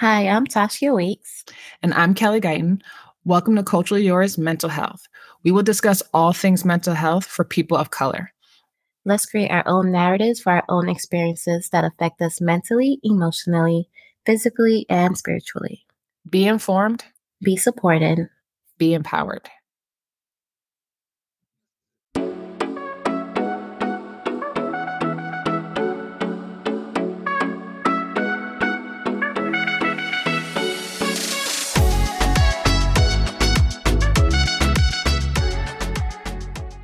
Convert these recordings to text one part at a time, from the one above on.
Hi, I'm Tasha Weeks. And I'm Kelly Guyton. Welcome to Culturally Yours Mental Health. We will discuss all things mental health for people of color. Let's create our own narratives for our own experiences that affect us mentally, emotionally, physically, and spiritually. Be informed, be supported, be empowered.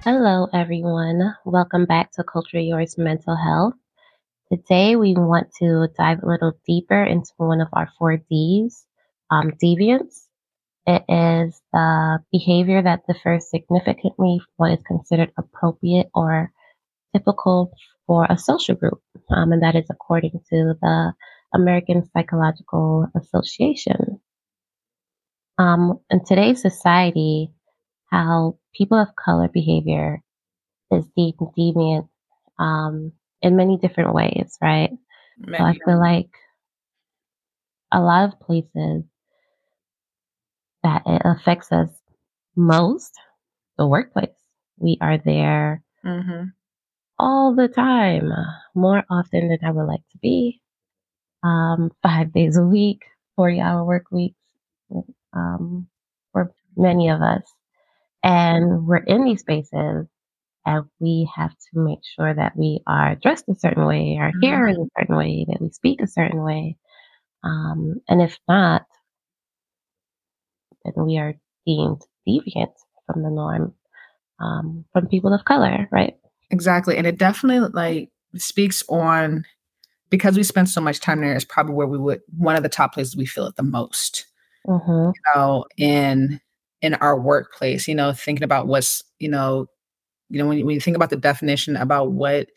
Hello, everyone. Welcome back to Culture Yours Mental Health. Today, we want to dive a little deeper into one of our four Ds, um, deviance. It is the behavior that differs significantly from what is considered appropriate or typical for a social group, um, and that is according to the American Psychological Association. Um, in today's society, how people of color behavior is deep and deviant um, in many different ways, right? Many. So I feel like a lot of places that it affects us most, the workplace. We are there mm-hmm. all the time, more often than I would like to be. Um, five days a week, 40 hour work weeks um, for many of us. And we're in these spaces and we have to make sure that we are dressed a certain way, our hair is a certain way, that we speak a certain way. Um, and if not, then we are deemed deviant from the norm um, from people of color, right? Exactly. And it definitely like speaks on because we spend so much time there, it's probably where we would one of the top places we feel it the most. Mm-hmm. You know, in in our workplace, you know, thinking about what's, you know, you know, when you, when you think about the definition about what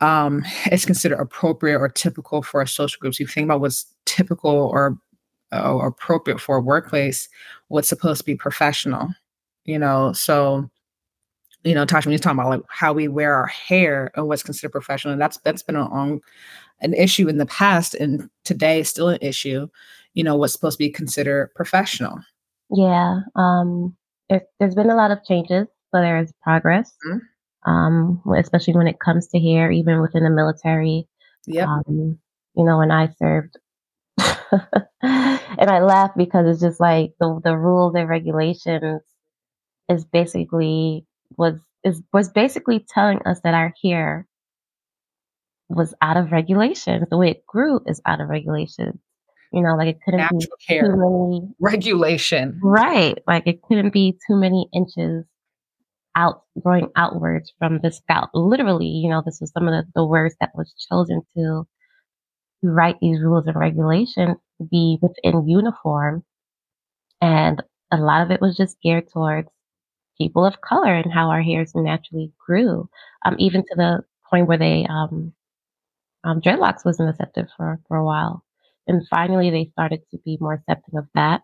um, is considered appropriate or typical for social groups, you think about what's typical or, or appropriate for a workplace, what's supposed to be professional, you know, so you know, Tasha, when you're talking about like how we wear our hair and what's considered professional, and that's that's been an long an issue in the past, and today is still an issue. You know, what's supposed to be considered professional, yeah, um, it, there's been a lot of changes, but there is progress, mm-hmm. um, especially when it comes to hair, even within the military. Yeah. Um, you know, when I served, and I laugh because it's just like the the rules and regulations is basically was is was basically telling us that our hair was out of regulation. The way it grew is out of regulation. You know, like it couldn't Natural be too many regulation. Right. Like it couldn't be too many inches out growing outwards from the scalp. Literally, you know, this was some of the, the words that was chosen to to write these rules and regulations to be within uniform. And a lot of it was just geared towards people of color and how our hairs naturally grew. Um, even to the point where they um, um dreadlocks wasn't accepted for for a while and finally they started to be more accepting of that.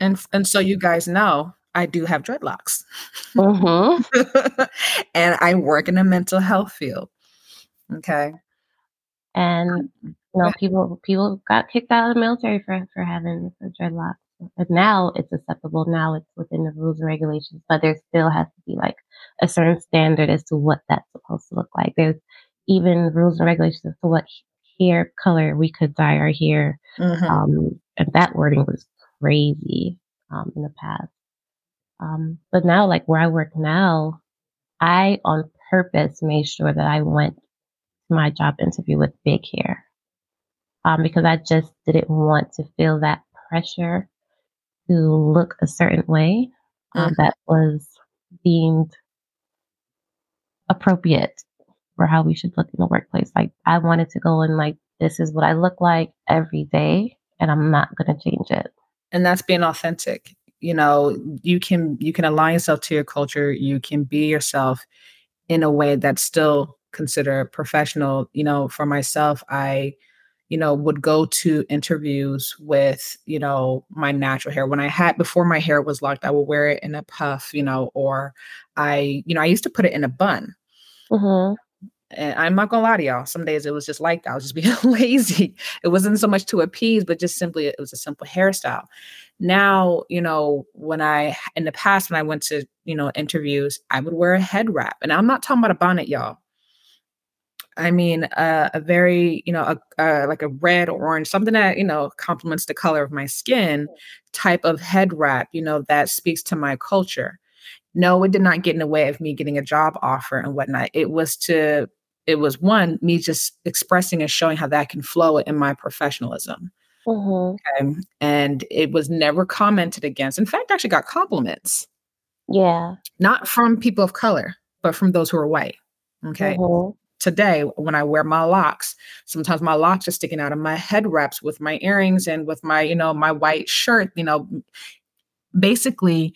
And and so you guys know I do have dreadlocks. Mm-hmm. and I work in the mental health field. Okay. And you know, people people got kicked out of the military for, for having dreadlocks. But now it's acceptable. Now it's within the rules and regulations, but there still has to be like a certain standard as to what that's supposed to look like. There's even rules and regulations as to what hair color we could dye our hair. Mm-hmm. Um, and that wording was crazy um, in the past. Um, but now, like where I work now, I on purpose made sure that I went to my job interview with big hair um, because I just didn't want to feel that pressure to look a certain way um, mm-hmm. that was deemed appropriate for how we should look in the workplace. Like I wanted to go and like, this is what I look like every day and I'm not going to change it. And that's being authentic. You know, you can you can align yourself to your culture, you can be yourself in a way that's still considered professional. You know, for myself, I you know, would go to interviews with, you know, my natural hair. When I had before my hair was locked, I would wear it in a puff, you know, or I, you know, I used to put it in a bun. Mm-hmm And I'm not gonna lie to y'all. Some days it was just like that. I was just being lazy. It wasn't so much to appease, but just simply it was a simple hairstyle. Now, you know, when I in the past when I went to you know interviews, I would wear a head wrap, and I'm not talking about a bonnet, y'all. I mean, uh, a very, you know, a, uh, like a red or orange, something that, you know, complements the color of my skin type of head wrap, you know, that speaks to my culture. No, it did not get in the way of me getting a job offer and whatnot. It was to, it was one, me just expressing and showing how that can flow in my professionalism. Mm-hmm. Okay. And it was never commented against. In fact, I actually got compliments. Yeah. Not from people of color, but from those who are white. Okay. Mm-hmm today when I wear my locks. Sometimes my locks are sticking out of my head wraps with my earrings and with my, you know, my white shirt. You know, basically,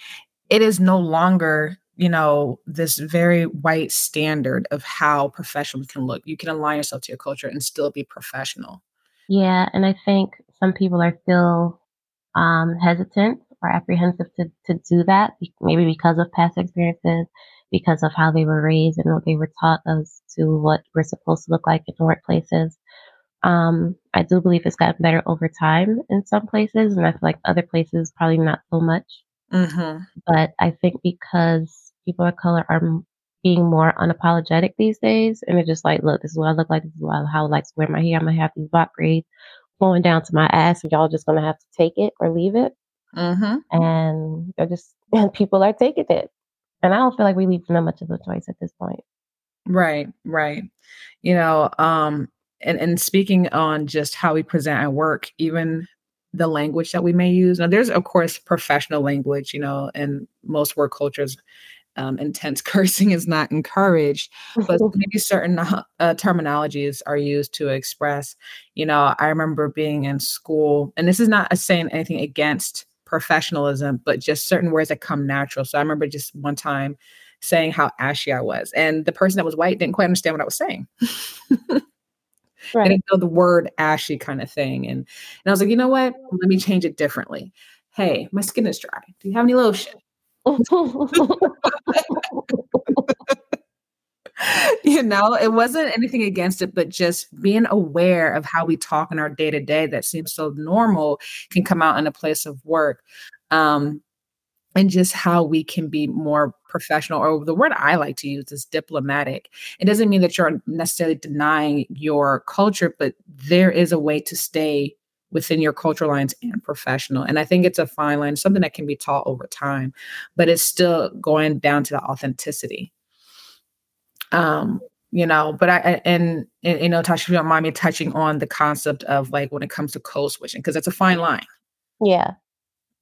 it is no longer, you know, this very white standard of how professionals can look. You can align yourself to your culture and still be professional. Yeah. And I think some people are still um, hesitant or apprehensive to, to do that, maybe because of past experiences because of how they were raised and what they were taught as to what we're supposed to look like in workplaces. Um, I do believe it's gotten better over time in some places, and I feel like other places probably not so much. Mm-hmm. But I think because people of color are being more unapologetic these days, and they're just like, look, this is what I look like. This is what I, how I like to wear my hair. I'm gonna have these bob braids flowing down to my ass, and y'all just gonna have to take it or leave it. Mm-hmm. And they're just and people are taking it. And I don't feel like we leave them much of a choice at this point. Right, right. You know, um, and, and speaking on just how we present our work, even the language that we may use. Now, there's of course professional language, you know, in most work cultures, um, intense cursing is not encouraged, but maybe certain uh, terminologies are used to express. You know, I remember being in school, and this is not a saying anything against professionalism, but just certain words that come natural. So I remember just one time saying how ashy I was, and the person that was white didn't quite understand what I was saying. right. They didn't know the word ashy kind of thing. And, and I was like, you know what? Let me change it differently. Hey, my skin is dry. Do you have any lotion? you know, it wasn't anything against it, but just being aware of how we talk in our day to day that seems so normal can come out in a place of work. Um, and just how we can be more professional, or the word I like to use is diplomatic. It doesn't mean that you're necessarily denying your culture, but there is a way to stay within your cultural lines and professional. And I think it's a fine line, something that can be taught over time, but it's still going down to the authenticity. Um, you know, but I and, and you know, Tasha, if you don't mind me touching on the concept of like when it comes to code switching because it's a fine line. Yeah.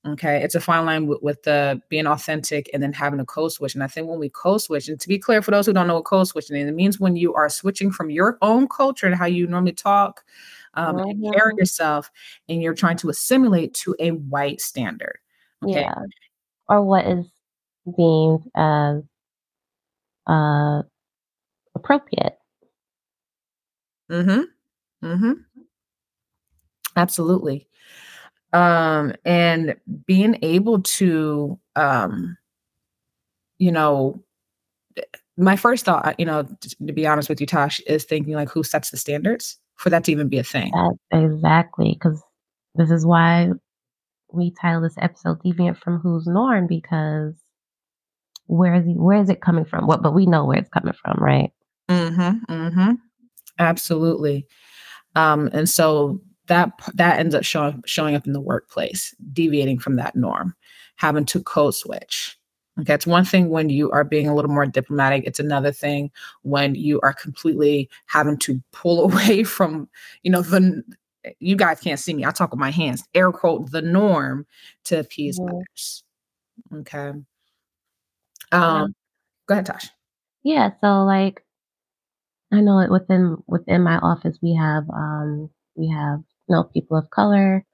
Okay, it's a fine line with, with the being authentic and then having a code switch. And I think when we code switch, and to be clear for those who don't know what code switching is, it means when you are switching from your own culture and how you normally talk um, mm-hmm. and carry yourself, and you're trying to assimilate to a white standard. Okay? Yeah, or what is deemed as uh, appropriate. Mm-hmm. Mm-hmm. Absolutely. Um, and being able to um, you know, my first thought, you know, to be honest with you, Tosh, is thinking like who sets the standards for that to even be a thing. exactly. Because this is why we title this episode Deviant from Whose Norm, because where is he, where is it coming from? What but we know where it's coming from, right? Mm-hmm. Mm-hmm. Absolutely. Um, and so that that ends up showing showing up in the workplace, deviating from that norm, having to code switch. Okay, it's one thing when you are being a little more diplomatic. It's another thing when you are completely having to pull away from, you know, the you guys can't see me. I talk with my hands, air quote, the norm to appease mm-hmm. others. Okay. Um, yeah. go ahead, Tosh. Yeah. So like I know it within within my office we have um we have know people of color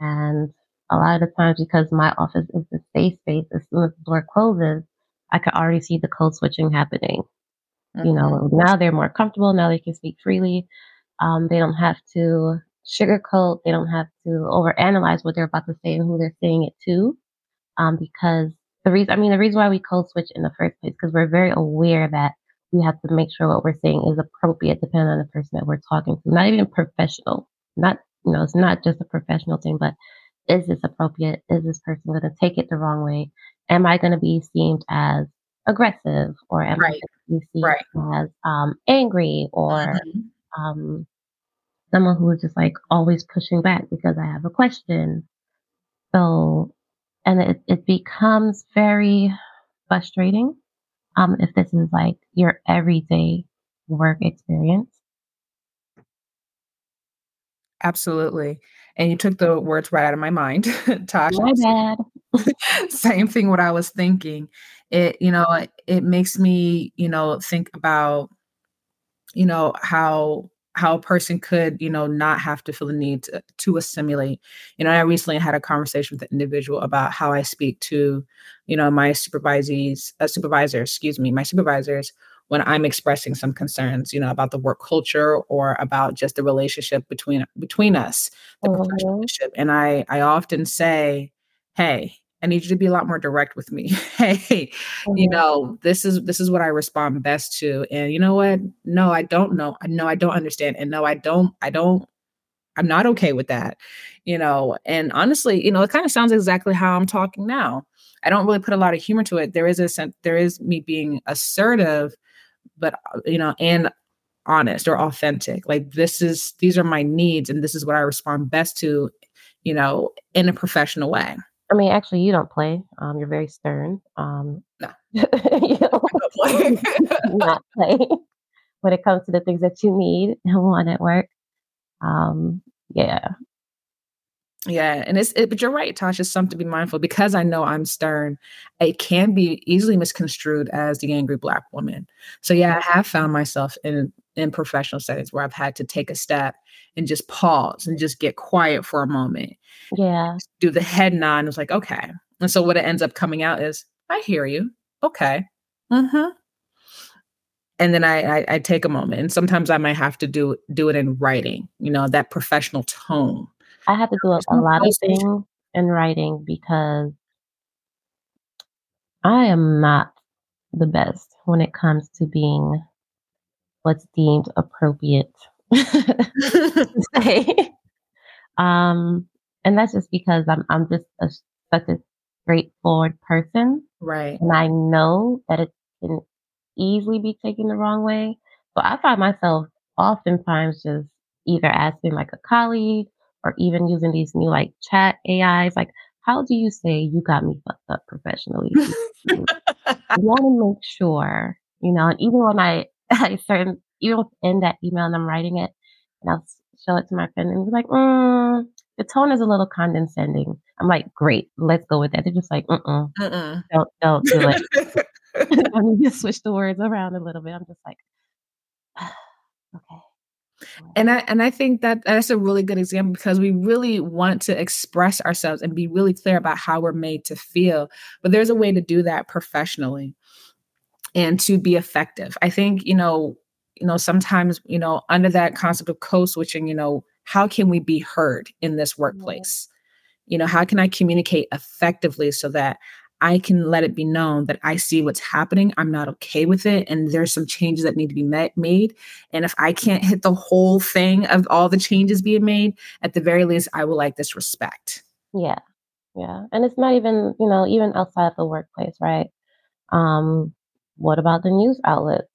and a lot of the times because my office is a safe space, as soon as the door closes, I can already see the code switching happening. Mm-hmm. You know, mm-hmm. now they're more comfortable, now they can speak freely. Um, they don't have to sugarcoat, they don't have to overanalyze what they're about to say and who they're saying it to. Um, because the reason I mean the reason why we code switch in the first place, because we're very aware that we have to make sure what we're saying is appropriate depending on the person that we're talking to. Not even professional. Not you know, it's not just a professional thing, but is this appropriate? Is this person going to take it the wrong way? Am I going to be seen as aggressive or am right. I going to be seen right. as um, angry or mm-hmm. um, someone who is just like always pushing back because I have a question? So, and it, it becomes very frustrating um, if this is like your everyday work experience. Absolutely. And you took the words right out of my mind, Tasha. My bad. Same thing what I was thinking. It, you know, it, it makes me, you know, think about, you know, how how a person could, you know, not have to feel the need to, to assimilate. You know, I recently had a conversation with an individual about how I speak to, you know, my supervisees, uh, supervisors, excuse me, my supervisors when I'm expressing some concerns, you know, about the work culture or about just the relationship between between us, the mm-hmm. professional relationship. And I I often say, hey, I need you to be a lot more direct with me. hey, mm-hmm. you know, this is this is what I respond best to. And you know what? No, I don't know. I No, I don't understand. And no, I don't, I don't, I'm not okay with that. You know, and honestly, you know, it kind of sounds exactly how I'm talking now. I don't really put a lot of humor to it. There is a sense, there is me being assertive, but you know, and honest or authentic. Like this is these are my needs and this is what I respond best to, you know, in a professional way. I mean, actually, you don't play. Um, you're very stern. Um, no, you don't play. not play when it comes to the things that you need and want at work. Um, yeah, yeah, and it's it, but you're right, Tasha. Something to be mindful because I know I'm stern. It can be easily misconstrued as the angry black woman. So yeah, I have found myself in in professional settings where I've had to take a step and just pause and just get quiet for a moment. Yeah, do the head nod. And it's like okay, and so what it ends up coming out is I hear you. Okay. Uh huh. And then I, I I take a moment, and sometimes I might have to do do it in writing. You know that professional tone I had to do a, a lot of things in writing because I am not the best when it comes to being what's deemed appropriate to say. Um, and that's just because I'm I'm just a, such a straightforward person, right? And I know that it can easily be taken the wrong way. So I find myself oftentimes just either asking like a colleague or even using these new like chat AIs. Like, how do you say you got me fucked up professionally? you want to make sure, you know, and even when I, I certain, even in that email and I'm writing it, and I'll show it to my friend and be like, mm, the tone is a little condescending. I'm like, great, let's go with that. They're just like, uh-uh, uh-uh. don't, don't do it. I mean, just switch the words around a little bit. I'm just like, okay and I and I think that that's a really good example because we really want to express ourselves and be really clear about how we're made to feel. But there's a way to do that professionally and to be effective. I think, you know, you know, sometimes, you know, under that concept of code switching, you know, how can we be heard in this mm-hmm. workplace? You know, how can I communicate effectively so that I can let it be known that I see what's happening. I'm not okay with it. And there's some changes that need to be met, made. And if I can't hit the whole thing of all the changes being made, at the very least, I will like this respect. Yeah. Yeah. And it's not even, you know, even outside of the workplace, right? Um, what about the news outlets?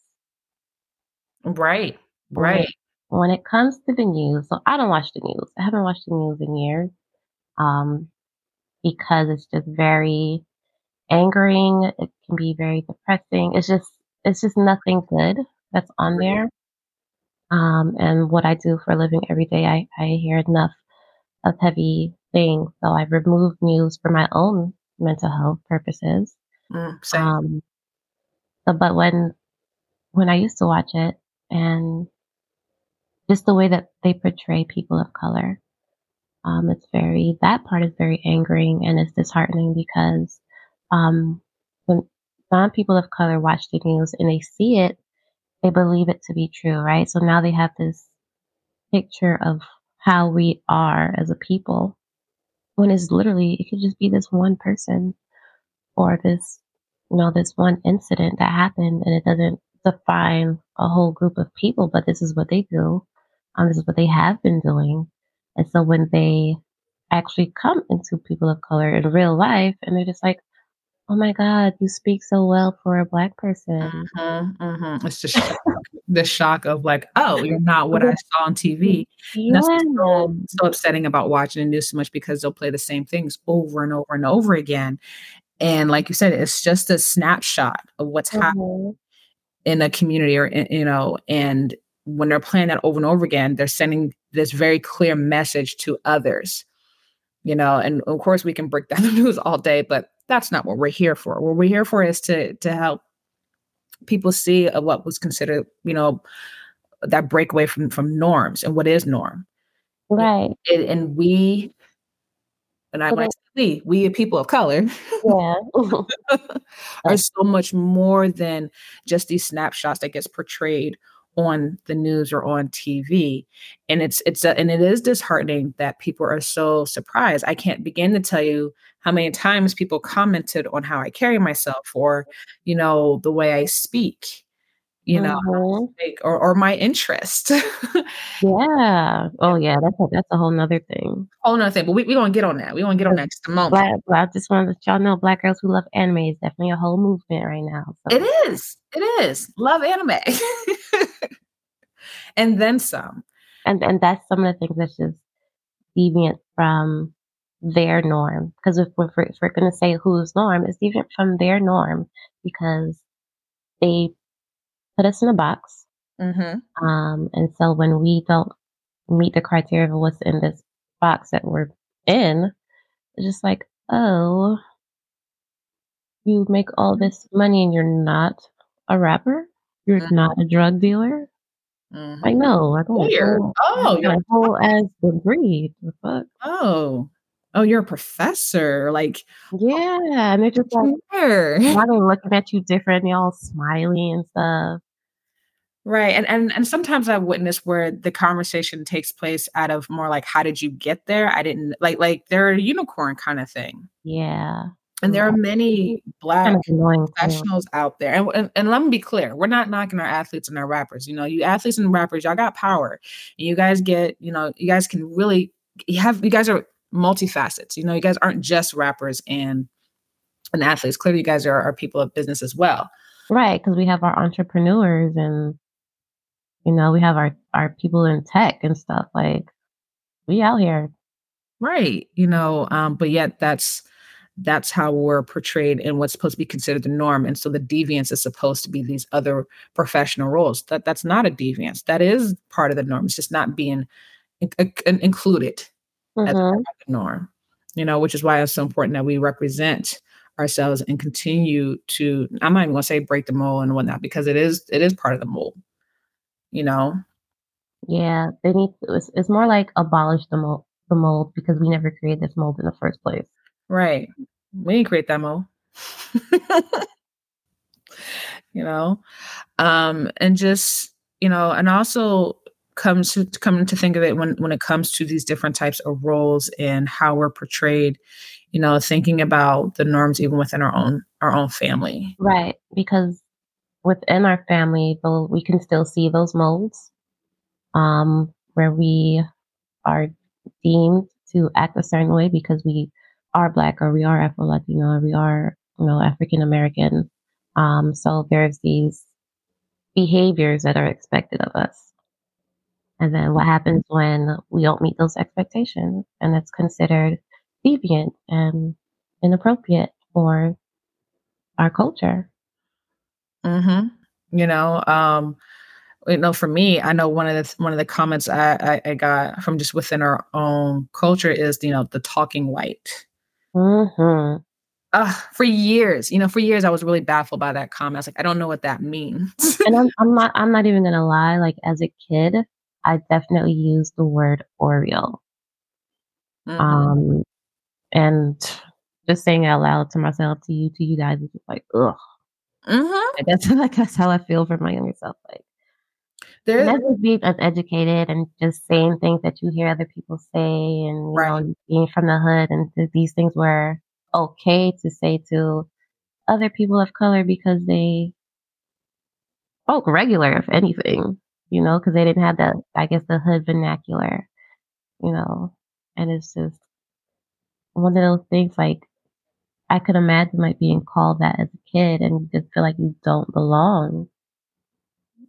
Right. Right. When it comes to the news, so I don't watch the news. I haven't watched the news in years. Um, because it's just very angering. It can be very depressing. It's just it's just nothing good that's on there. Um, and what I do for a living every day, I, I hear enough of heavy things. So I've removed news for my own mental health purposes. Mm, same. Um, so, but when when I used to watch it, and just the way that they portray people of color, um, it's very that part is very angering and it's disheartening because um, when non people of color watch the news and they see it, they believe it to be true, right? So now they have this picture of how we are as a people when it's literally, it could just be this one person or this, you know, this one incident that happened and it doesn't define a whole group of people, but this is what they do. Um, this is what they have been doing. And so when they actually come into people of color in real life and they're just like, oh my God, you speak so well for a black person. Mm-hmm, mm-hmm. It's just the shock of like, oh, you're not what I saw on TV. Yeah. That's so, so upsetting about watching the news so much because they'll play the same things over and over and over again. And like you said, it's just a snapshot of what's mm-hmm. happening in a community or, you know, and when they're playing that over and over again, they're sending this very clear message to others, you know, and of course we can break down the news all day, but that's not what we're here for. What we're here for is to to help people see uh, what was considered, you know, that breakaway from from norms and what is norm. Right. And, and we, and I might say we, we people of color, yeah, are so much more than just these snapshots that gets portrayed on the news or on TV. And it's it's a, and it is disheartening that people are so surprised. I can't begin to tell you how many times people commented on how I carry myself or you know the way I speak you know, mm-hmm. or, or my interest. yeah. Oh yeah, that's a, that's a whole nother thing. Whole nother thing. But we we gonna get on that. We're gonna get on that just a moment. Black, I just want to let y'all know, Black girls who love anime is definitely a whole movement right now. So. It is. It is. Love anime, and then some. And and that's some of the things that's just deviant from their norm. Because if we're, if we're going to say whose norm, is deviant from their norm because they put us in a box. Mm-hmm. Um, and so when we don't meet the criteria of what's in this box that we're in, it's just like, oh, you make all this money and you're not a rapper? You're mm-hmm. not a drug dealer? Mm-hmm. Like, no, I don't. Weird. Oh, you're a whole ass degree. The fuck? Oh, oh, you're a professor. Like, oh, yeah. And they're just like, why are they looking at you different? They all smiley and stuff. Right. And and and sometimes I've witnessed where the conversation takes place out of more like, how did you get there? I didn't like like they're a unicorn kind of thing. Yeah. And there are many black professionals too. out there. And, and, and let me be clear, we're not knocking our athletes and our rappers. You know, you athletes and rappers, y'all got power. And you guys get, you know, you guys can really you have you guys are multifacets. You know, you guys aren't just rappers and and athletes. Clearly you guys are, are people of business as well. Right, because we have our entrepreneurs and you know, we have our our people in tech and stuff. Like we out here. Right. You know, um, but yet that's that's how we're portrayed in what's supposed to be considered the norm. And so the deviance is supposed to be these other professional roles. That that's not a deviance. That is part of the norm. It's just not being in- in- included mm-hmm. as the norm. You know, which is why it's so important that we represent ourselves and continue to I'm not even gonna say break the mold and whatnot because it is it is part of the mold you know? Yeah, they need to, it's, it's more like abolish the mold, the mold because we never created this mold in the first place. Right. We didn't create that mold. you know? Um, and just, you know, and also comes to coming to think of it when when it comes to these different types of roles and how we're portrayed you know thinking about the norms even within our own our own family right because within our family, we can still see those molds um, where we are deemed to act a certain way because we are black or we are Afro Latino or we are, you know, African American. Um, so there's these behaviors that are expected of us. And then what happens when we don't meet those expectations and it's considered deviant and inappropriate for our culture. Mm-hmm. You know, um, you know, for me, I know one of the one of the comments I, I, I got from just within our own culture is, you know, the talking white. Mm-hmm. Uh, for years, you know, for years I was really baffled by that comment. I was like, I don't know what that means. and I'm, I'm not I'm not even gonna lie. Like as a kid, I definitely use the word Oreo. Mm-hmm. Um, and just saying out loud to myself, to you, to you guys, is just like, ugh. Mm-hmm. That's like that's how I feel for my younger self. Like there is just being uneducated and just saying things that you hear other people say, and you right. know, being from the hood, and these things were okay to say to other people of color because they spoke regular, if anything, you know, because they didn't have the, I guess, the hood vernacular, you know, and it's just one of those things like I could imagine like being called that as a kid and you just feel like you don't belong.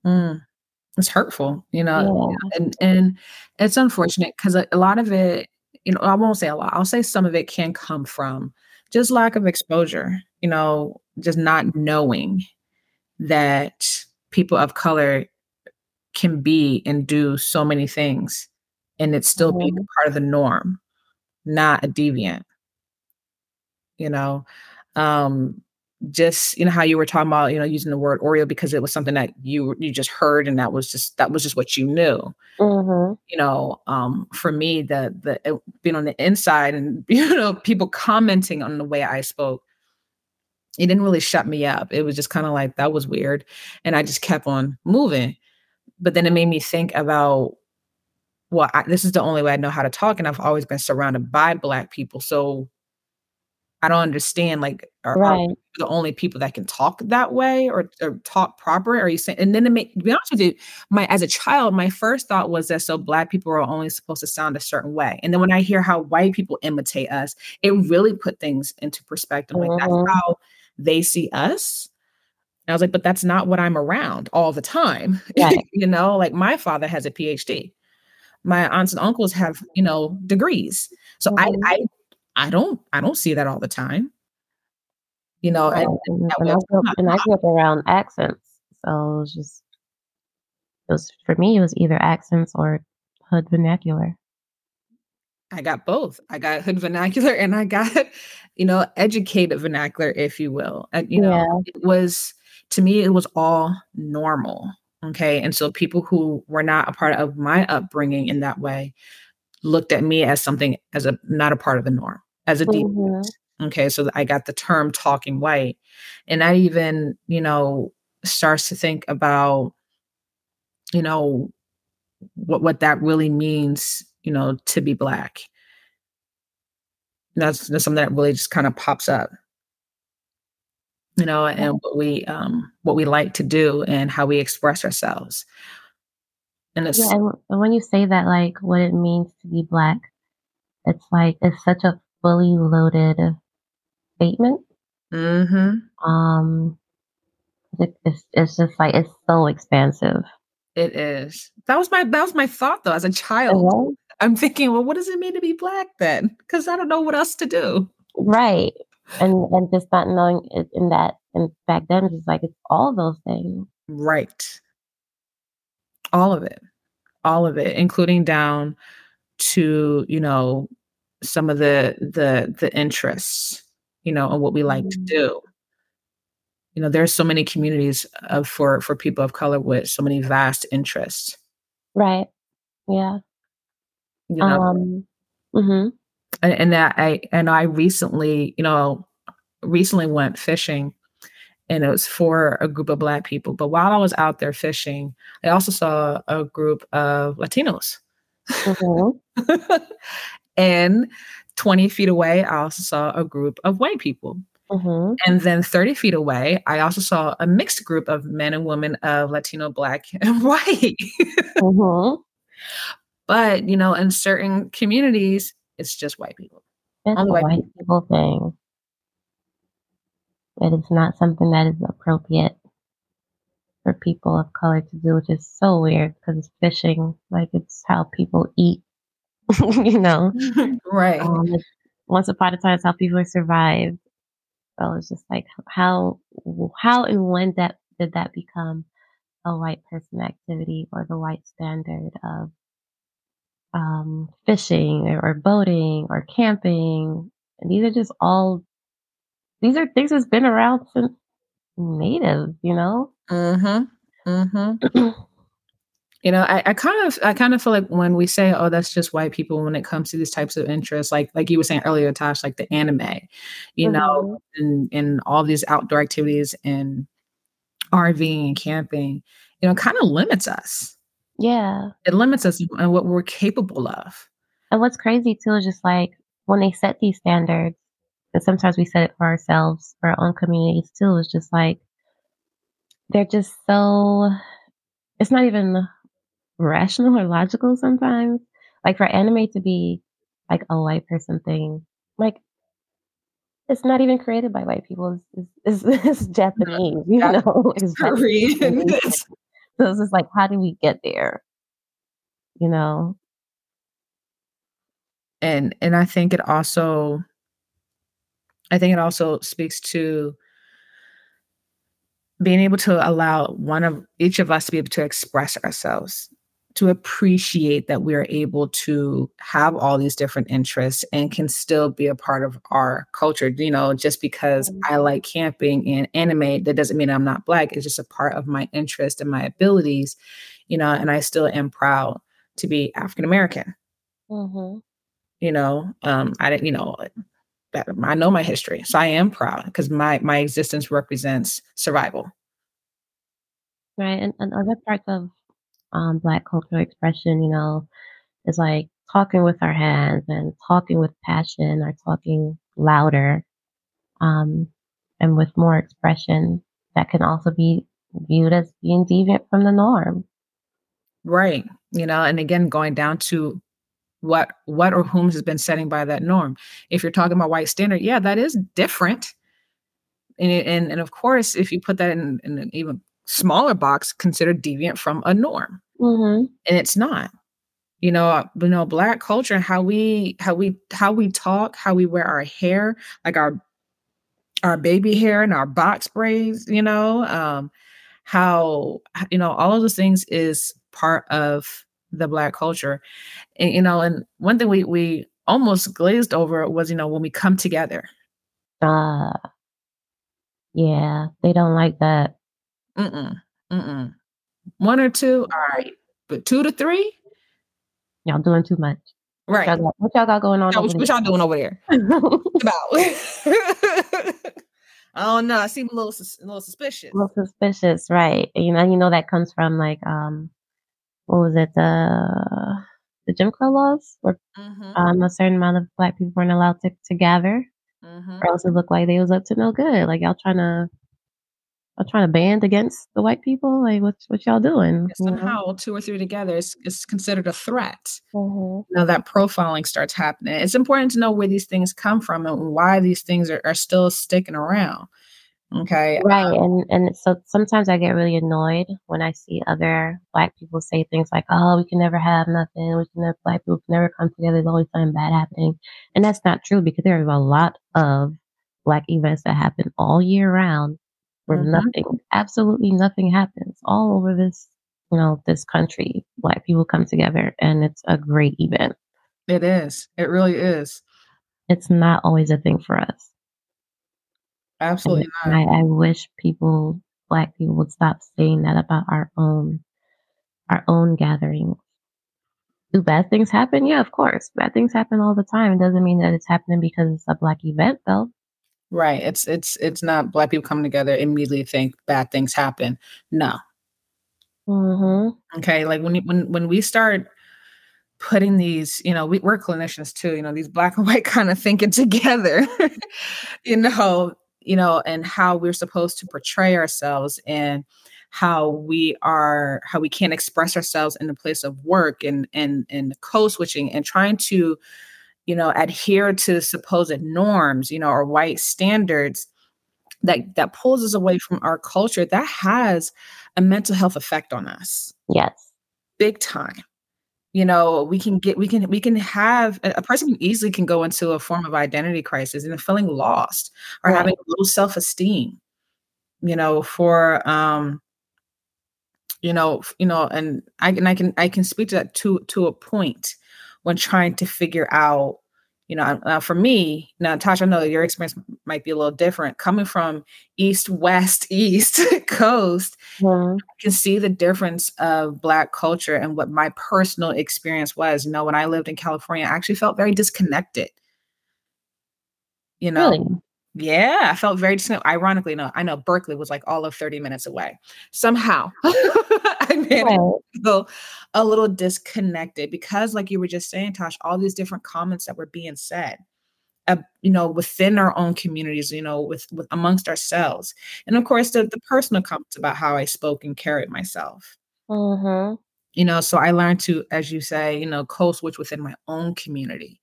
Mm. It's hurtful, you know, Yeah. and and it's unfortunate 'cause a a lot of it, you know, I won't say a lot, I'll say some of it can come from just lack of exposure, you know, just not knowing that people of color can be and do so many things, and it still be Mhm. a part of the norm, not a deviant. You know? Um, just you know, how you were talking about, you know, using the word Oreo because it was something that you you just heard and that was just that was just what you knew. Mhm. You know, um, for me, the the uh, being on the inside and, you know, people commenting on the way I spoke it didn't really shut me up. It was just kinda like, "That was weird," and I just kept on moving. But then it made me think about, well, I this is the only way I know how to talk, and I've always been surrounded by Black people, so I don't understand, like, are are the only people that can talk that way or or talk proper? Are you saying and then to make to be honest with you, my as a child, my first thought was that so Black people are only supposed to sound a certain way, and then when I hear how white people imitate us, it really put things into perspective, like, that's Mhm. how they see us? And I was like, "But that's not what I'm around all the time." Right. You know? Like, my father has a PhD. My aunts and uncles have, you know, degrees. So I Mhm. I I don't I don't see that all the time. You know, Right, and and and I grew up and I grew up around accents, so it was just it was for me, it was either accents or hood vernacular. I got both. I got hood vernacular and I got, you know, educated vernacular, if you will. And, you know, it was to me, it was all normal, okay? And so people who were not a part of my upbringing in that way looked at me as something as a not a part of the norm, as a deviant, Mhm. okay? So I got the term "talking white," and I even, you know, starts to think about you know, what what that really means, you know, to be Black. That's that's something that really just kinda pops up. You know, and what we, um, what we like to do and how we express ourselves. And Yeah, it's and and when you say that, like, what it means to be Black, it's like it's such a fully loaded statement. Mm-hmm. Um, it it's it's just like it's so expansive. It is. That was my that was my thought though as a child. I'm thinking, "Well, what does it mean to be Black then? Because I don't know what else to do." Right, and and just not knowing it in that and back then, just like it's all those things. Right. All of it. All of it, including down to, you know, some of the the the interests, you know, and what we like to Mhm. do. You know, there are so many communities, uh, for for people of color with so many vast interests. Right. Yeah. You know? Um Mhm. And and that I and I recently, you know, recently went fishing, and it was for a group of Black people, but while I was out there fishing, I also saw a group of Latinos. Mhm. And 20 feet away, I also saw a group of white people. Mhm. And then 30 feet away, I also saw a mixed group of men and women of Latino, Black, and white. Mhm. But, you know, in certain communities, it's just white people. It's Only a white white people. people thing. It is not something that is appropriate for people of color to do, which is so weird 'cause it's fishing, like, it's how people eat, you know? Right. Um, once upon a time, it's how people survived. So it's just like, how how and when that did that become a white person activity or the white standard of um, fishing or boating or camping, and these are just all these are things that's been around since Native, you know? Mhm. Mhm. You know, I I kind of I kind of feel like when we say, "Oh, that's just white people," when it comes to these types of interests, like like you were saying earlier, Tosh, like the anime, you know, Mhm. and and all these outdoor activities and RVing and camping, you know, kinda limits us. Yeah. It limits us in what we're capable of. And what's crazy too is just, like, when they set these standards, and sometimes we set it for ourselves, for our own communities too, it's just like they're just so it's not even rational or logical sometimes. Like, for anime to be, like, a white person thing, like it's not even created by white people, it's it's it's it's Japanese, you know? It's Korean. Japanese. So it's just like, how do we get there? You know? And and I think it also I think it also speaks to being able to allow one of each of us to be able to express ourselves, to appreciate that we are able to have all these different interests and can still be a part of our culture. You know, just because Mm. I like camping and anime, that doesn't mean I'm not black. It's just a part of my interest and my abilities, you know, and I still am proud to be African American. Mhm. You know, um, I didn't, you know, that I know my history, so I am proud because my my existence represents survival. Right, and and other parts of, um, Black cultural expression, you know, is like talking with our hands and talking with passion or talking louder, um, and with more expression that can also be viewed as being deviant from the norm. Right. You know, and again, going down to what what or whom has been setting by that norm. If you're talking about white standard, yeah, that is different. And and and of course, if you put that in in an even smaller box, considered deviant from a norm, Mhm. and it's not. You know, uh, you know, Black culture, how we how we how we talk, how we wear our hair, like our our baby hair and our box braids, you know, um, how you know, all of those things is part of the Black culture. And, you know, and one thing we we almost glazed over was, you know, when we come together. Uh Yeah, they don't like that. Mm-mm, mm-mm. 1 or 2, alright, but 2 to 3? Y'all doing too much. What Right. y'all got what y'all got going on Yeah, over what what y'all doing over there? there? About I don't know, I seem a little sus a little suspicious. A little suspicious, right, you know you know that comes from, like, um, what was it? The the Jim Crow laws? Where, Mhm. um, a certain amount of Black people weren't allowed to to gather, Mhm. or else it looked like they was up to no good, like, y'all tryna y'all tryna band against the white people? Like, what's what y'all doing, you know? somehow 2 or 3 together is is considered a threat. Mhm. Now that profiling starts happening. It's important to know where these things come from and why these things are are still sticking around, okay? Right, Um and and so sometimes I get really annoyed when I see other Black people say things like, "Oh, we can never have nothing, we can never Black people can never come together, there's always something bad happening," and that's not true because there are a lot of Black events that happen all year round where Mhm. nothing, absolutely nothing happens all over this, you know, this country. Black people come together, and it's a great event. It is, it really is. It's not always a thing for us. Absolutely and not. I I wish people Black people would stop saying that about our own our own gatherings. Do bad things happen? Yeah, of course. Bad things happen all the time. It doesn't mean that it's happening because it's a Black event, though. Right, it's it's it's not Black people coming together, immediately think bad things happen. No. Mhm. Okay, like, when when when we start putting these you know, we we're clinicians too, you know, these black and white kinda thinking together, you know you know, and how we're supposed to portray ourselves and how we are how we can't express ourselves in the place of work and and and code switching and trying to, you know, adhere to supposed norms, you know, or white standards that that pulls us away from our culture, that has a mental health effect on us. Yes. Big time. You know, we can get we can we can have a person can easily can go into a form of identity crisis and feeling lost or Right. having low self-esteem, you know, for, um you know you know, and I can I can I can speak to that to to a point when trying to figure out, you know uh, for me now, Tasha, I know your experience might be a little different. Coming from East, West, East Coast, Mhm. I can see the difference of Black culture and what my personal experience was. You know, when I lived in California, I actually felt very disconnected. You know? Really? Yeah, I felt very dis ironically enough, I know Berkeley was, like, all of 30 minutes away. Somehow, I managed Right. to feel a little disconnected because, like you were just saying, Tosh, all these different comments that were being said. uh, you know, within our own communities, you know, with, with amongst ourselves. And of course, the, the personal comments about how I spoke and carried myself. Mm-hmm. You know, so I learned to, as you say, you know, code switch within my own community.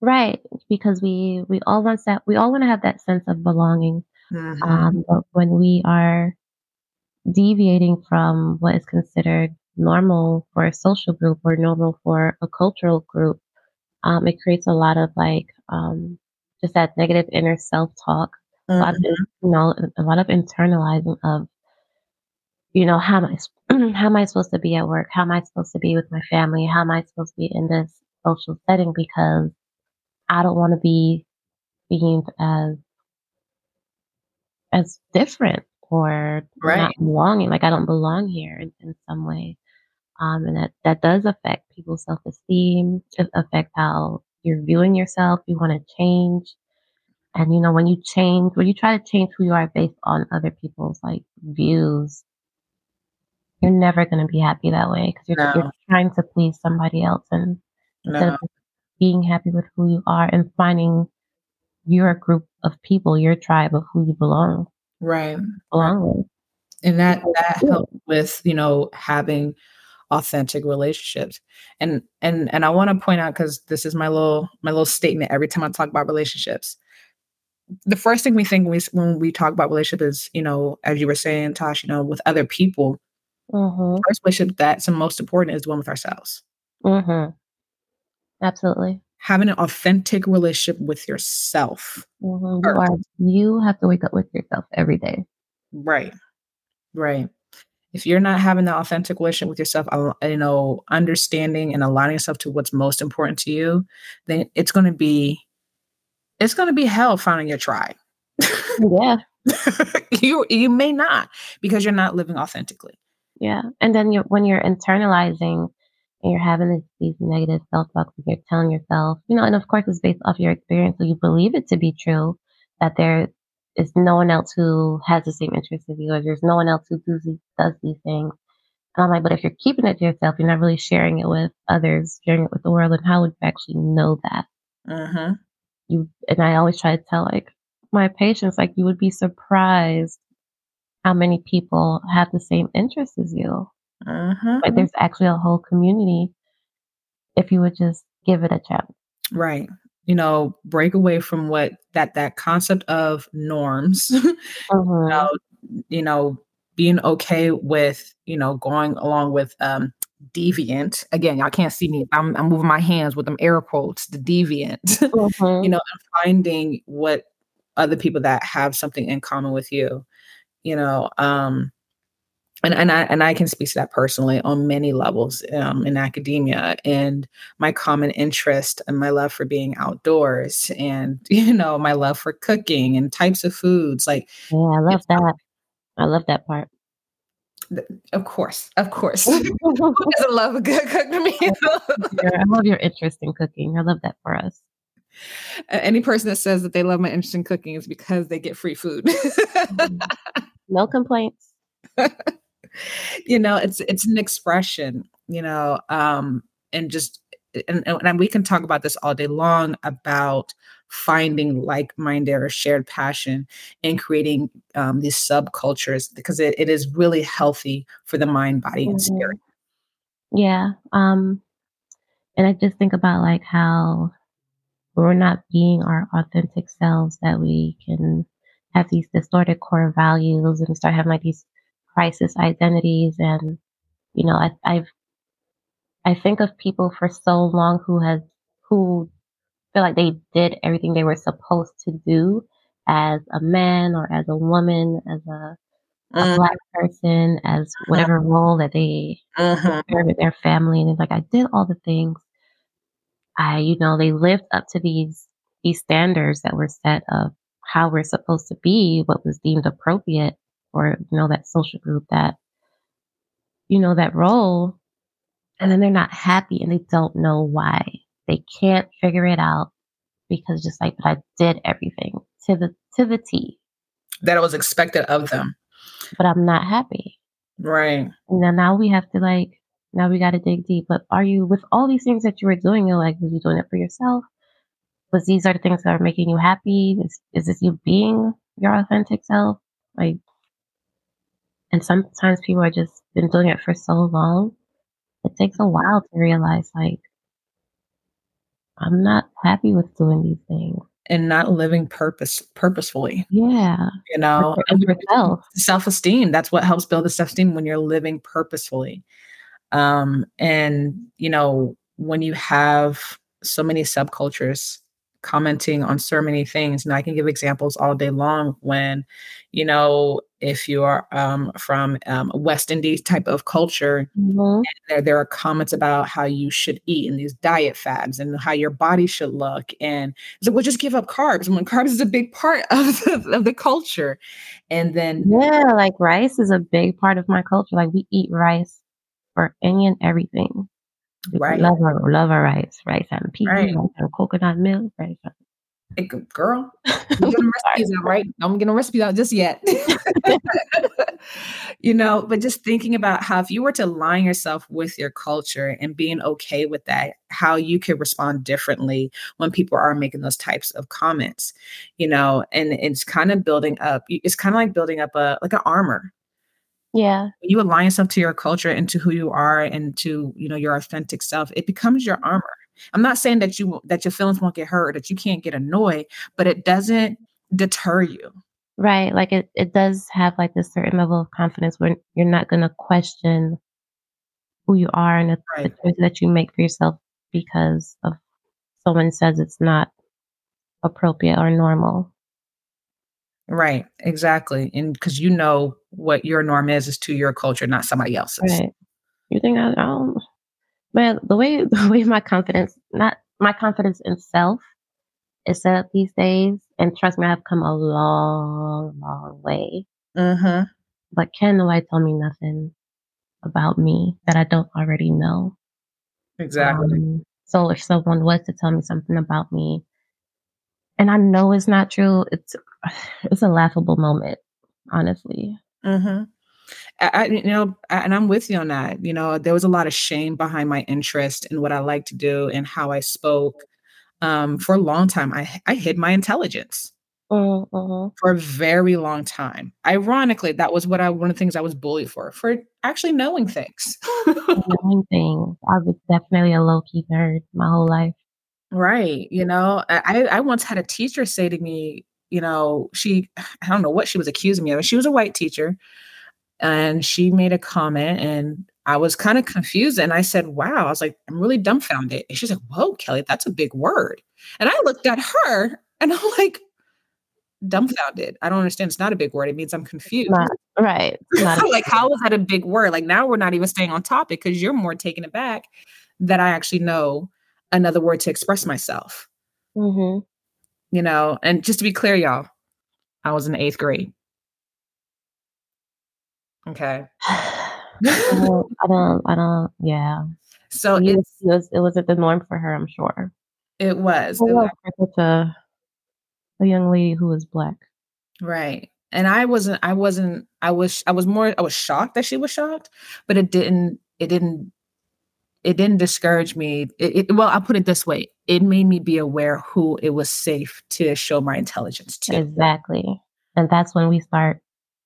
Right, because we we all want that we all want to have that sense of belonging. Mhm. Um, but when we are deviating from what is considered normal for a social group or normal for a cultural group, um, it creates a lot of like um, just that negative inner self talk. A lot of Mhm. you know a lot of internalizing of you know how am I how am I supposed to be at work? How am I supposed to be with my family? How am I supposed to be in this social setting because I don't want to be deemed as as different or Right. not belonging, like I don't belong here in, in some way. Um, and that, that does affect people's self esteem, it affects how you're viewing yourself. You want to change. And you know, when you change, when you try to change who you are based on other people's like views, you're never going to be happy that way because you're, you're trying to please somebody else. And instead of no. just being happy with who you are and finding your group of people, your tribe of who you belong Right. Belong with. And that that helped with, you know, having authentic relationships. And and and I want to point out because this is my little my little statement every time I talk about relationships. The first thing we think when we when we talk about relationship is, you know, as you were saying, Tosh, you know, with other people. Mhm. First relationship that's the most important is the one with ourselves. Mhm. Absolutely. Having an authentic relationship with yourself. You are you have to wake up with yourself every day. Right. Right. If you're not having that authentic relationship with yourself, you know, understanding and aligning yourself to what's most important to you, then it's going to be it's going to be hell finding your tribe. Yeah. you you may not because you're not living authentically. Yeah. And then you when you're internalizing and you're having these negative self-talks and you're telling yourself, you know, and of course it's based off your experience, so you believe it to be true that there is no one else who has the same interests as you, or there's no one else who does these, does these things. And I'm like, but if you're keeping it to yourself, you're not really sharing it with others, sharing it with the world, and how would you actually know that? Mm-hmm. You and I always try to tell like my patients, like you would be surprised how many people have the same interests as you. Mm-hmm. Like there's actually a whole community if you would just give it a chance. Right. You know, break away from what that that concept of norms. you hmm know, you know, being okay with you know going along with um deviant. Again, y'all can't see me. I'm I'm moving my hands with them air quotes. The deviant. you hmm know, and finding what other people that have something in common with you. You know, um, and and I and I can speak to that personally on many levels um, in academia and my common interest and my love for being outdoors and you know my love for cooking and types of foods like Yeah, I love that. I love that part. of course of course I who doesn't love a good cooked meal I love your interest in cooking. I love that for us. any person that says that they love my interest in cooking is because they get free food Mhm. No complaints. you know it's it's an expression you know um and just and, and we can talk about this all day long about finding like-minded or shared passion and creating um, these subcultures because it, it is really healthy for the mind body and hmm spirit Yeah. Um, and I just think about like how we're not being our authentic selves, that we can have these distorted core values and start having like these crisis identities. And, you know, I, I've, I think of people for so long who has, who feel like they did everything they were supposed to do as a man or as a woman, as a, a uh-huh. black person, as uh-huh. whatever role that they uh-huh. share with their family. And it's like, I did all the things. I, you know, they lived up to these these standards that were set of how we're supposed to be, what was deemed appropriate for, you know, that social group, that, you know, that role. And then they're not happy and they don't know why. They can't figure it out because just like, but I did everything to the to the T, that it was expected of them but I'm not happy. right And then now we have to like now we gotta dig deep. But are you with all these things that you were doing, you're like, was you doing it for yourself? but these are the things that are making you happy. Is, is this you being your authentic self? Like, and sometimes people are just been doing it for so long. It takes a while to realize, like, I'm not happy with doing these things and not living purpose purposefully. Yeah. You know, self esteem. That's what helps build the self esteem when you're living purposefully. Um, and you know, when you have so many subcultures commenting on so many things. And I can give examples all day long when, you know, if you are um, from um, West Indies type of culture, mm-hmm. there, there are comments about how you should eat and these diet fads and how your body should look. And so we'll just give up carbs when carbs is a big part of the, of the culture. And then, yeah, like rice is a big part of my culture. Like we eat rice for any and everything. Right. Love our love our rice, rice and peas, right. rice and coconut milk, rice. Girl, I'm getting recipes out, right? I'm getting recipes out just yet. you know, but just thinking about how if you were to align yourself with your culture and being okay with that, how you could respond differently when people are making those types of comments, you know, and it's kind of building up. It's kind of like building up a like an armor, yeah. When you align yourself to your culture and to who you are and to, you know, your authentic self, it becomes your armor. I'm not saying that you that your feelings won't get hurt, that you can't get annoyed, but it doesn't deter you. Right. Like it, it does have like this certain level of confidence where you're not gonna question who you are and the, right. the choices that you make for yourself because of someone says it's not appropriate or normal. Right, exactly. And because you know what your norm is is to your culture, not somebody else's. Right. You think I, don't man, the way the way my confidence not my confidence in self is set up these days, and trust me, I've come a long, long way. Mm-hmm. But can the nobody tell me nothing about me that I don't already know? Exactly. Um, so if someone was to tell me something about me, and I know it's not true, it's it's a laughable moment, honestly. Mm-hmm. I, you know, and I'm with you on that. You know, there was a lot of shame behind my interest in what I like to do and how I spoke. Um, for a long time, I I hid my intelligence. Mm-hmm. For a very long time. Ironically, that was what I one of the things I was bullied for, for actually knowing things. knowing things. I was definitely a low key nerd my whole life. Right. You know, I, I once had a teacher say to me, you know, she, I don't know what she was accusing me of. She was a white teacher and she made a comment and I was kind of confused. And I said, wow, I was like, I'm really dumbfounded. And she's like, whoa, Kelly, that's a big word. And I looked at her and I'm like, dumbfounded. I don't understand. It's not a big word. It means I'm confused. Not, right. Not like, how is that a big word? Like now we're not even staying on topic because you're more taken aback that I actually know another word to express myself. Mm-hmm. You know, and just to be clear, y'all, I was in eighth grade. Okay. I, don't, I don't, I don't, yeah. So it was, it was, it wasn't the norm for her, I'm sure. It was. It was a, a young lady who was black. Right. And I wasn't, I wasn't, I was, I was more, I was shocked that she was shocked, but it didn't, it didn't it didn't discourage me. It, it, well, I'll put it this way: it made me be aware who it was safe to show my intelligence to. Exactly, and that's when we start.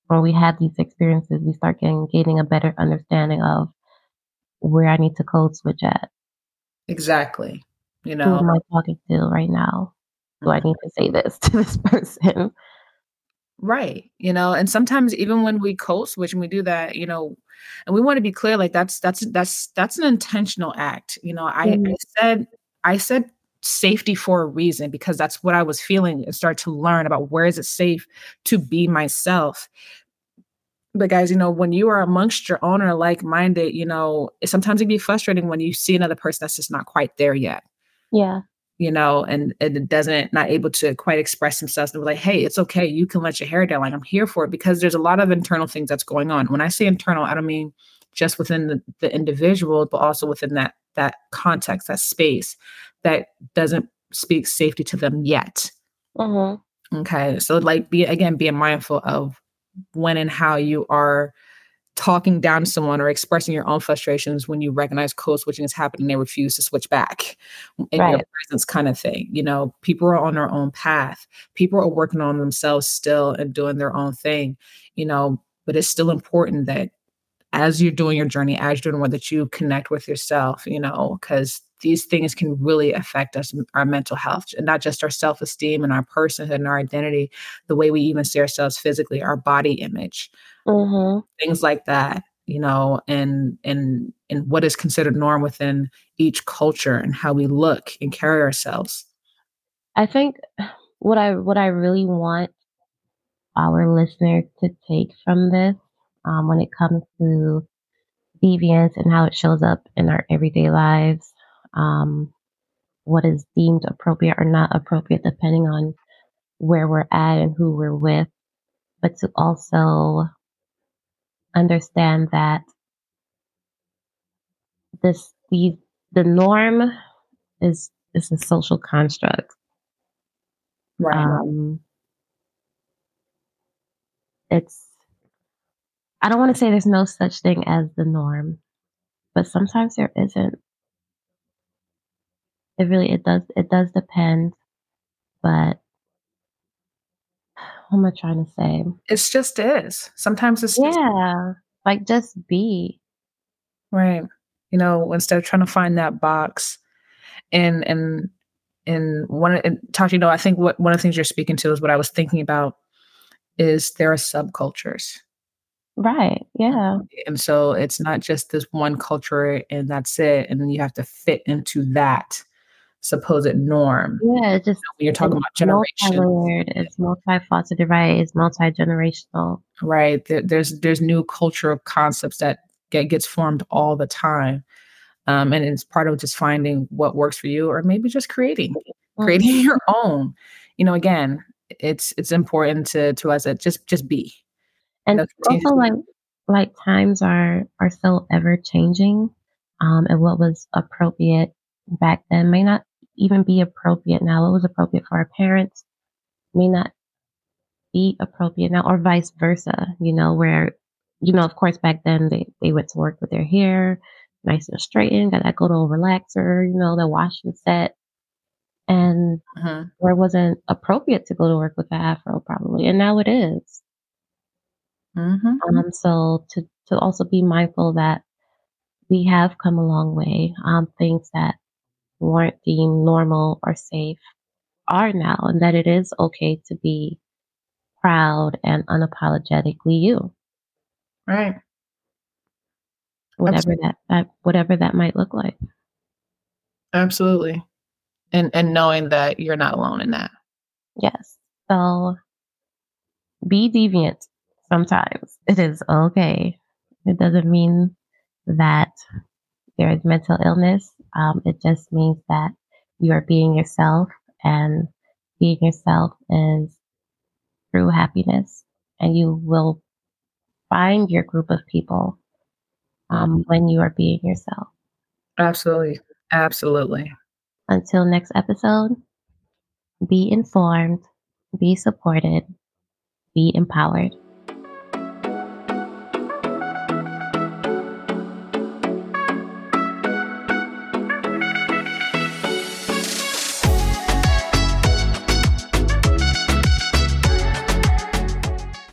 When we have these experiences, we start getting gaining a better understanding of where I need to code switch at. Exactly. You know, who am I talking to right now? Do I need to say this to this person? Right. You know, and sometimes even when we code switch and we do that, you know, and we want to be clear, like that's that's that's that's an intentional act. You know, I, mm-hmm. I said I said safety for a reason because that's what I was feeling and start to learn about where is it safe to be myself. But guys, you know, when you are amongst your own or like-minded, you know, sometimes it can be frustrating when you see another person that's just not quite there yet. Yeah you know, and, and it doesn't not able to quite express themselves. And be like, hey, it's okay. You can let your hair down. Like I'm here for it because there's a lot of internal things that's going on. When I say internal, I don't mean just within the, the individual, but also within that that context, that space that doesn't speak safety to them yet. Mm-hmm. Okay. So like be again, being mindful of when and how you are talking down to someone or expressing your own frustrations when you recognize code switching is happening and they refuse to switch back in right. your presence kind of thing you know people are on their own path people are working on themselves still and doing their own thing you know but it's still important that as you're doing your journey as you're doing what that you connect with yourself you know because these things can really affect us our mental health and not just our self-esteem and our personhood and our identity the way we even see ourselves physically our body image mm-hmm. things like that you know and and and what is considered norm within each culture and how we look and carry ourselves i think what i what i really want our listener to take from this um, when it comes to deviance and how it shows up in our everyday lives um, what is deemed appropriate or not appropriate depending on where we're at and who we're with but to also understand that this the the norm is is a social construct. Right. Um, it's I don't want to say there's no such thing as the norm, but sometimes there isn't. It really it does it does depend, but what am I trying to say? It's just is. Sometimes it's yeah, just- like just be right. You know, instead of trying to find that box, and and and one and Tasha, you know, I think what one of the things you're speaking to is what I was thinking about is there are subcultures. Right. Yeah. And so it's not just this one culture and that's it. And then you have to fit into that supposed norm. Yeah, it's just when you're talking about generation. It's multifaceted, right? It's multi generational. Right. There, there's there's new cultural concepts that get gets formed all the time. Um, and it's part of just finding what works for you, or maybe just creating, mm-hmm. creating your own. You know, again, it's it's important to to us that just just be. And also like like times are are so ever changing. Um, and what was appropriate back then may not even be appropriate now. What was appropriate for our parents may not be appropriate now, or vice versa, you know, where, you know, of course, back then they, they went to work with their hair nice and straightened, got that good old relaxer, you know, the wash and set. And uh-huh. where it wasn't appropriate to go to work with the afro, probably. And now it is. Mm-hmm. Um, so to, to also be mindful that we have come a long way. Um, things that weren't deemed normal or safe are now, and that it is okay to be proud and unapologetically you. Right. Whatever Absolutely. that, that whatever that might look like. Absolutely. And and knowing that you're not alone in that. Yes. So be deviant sometimes. It is okay. It doesn't mean that there is mental illness. Um, it just means that you are being yourself, and being yourself is true happiness. And you will find your group of people um, when you are being yourself. Absolutely. Absolutely. Until next episode, be informed, be supported, be empowered.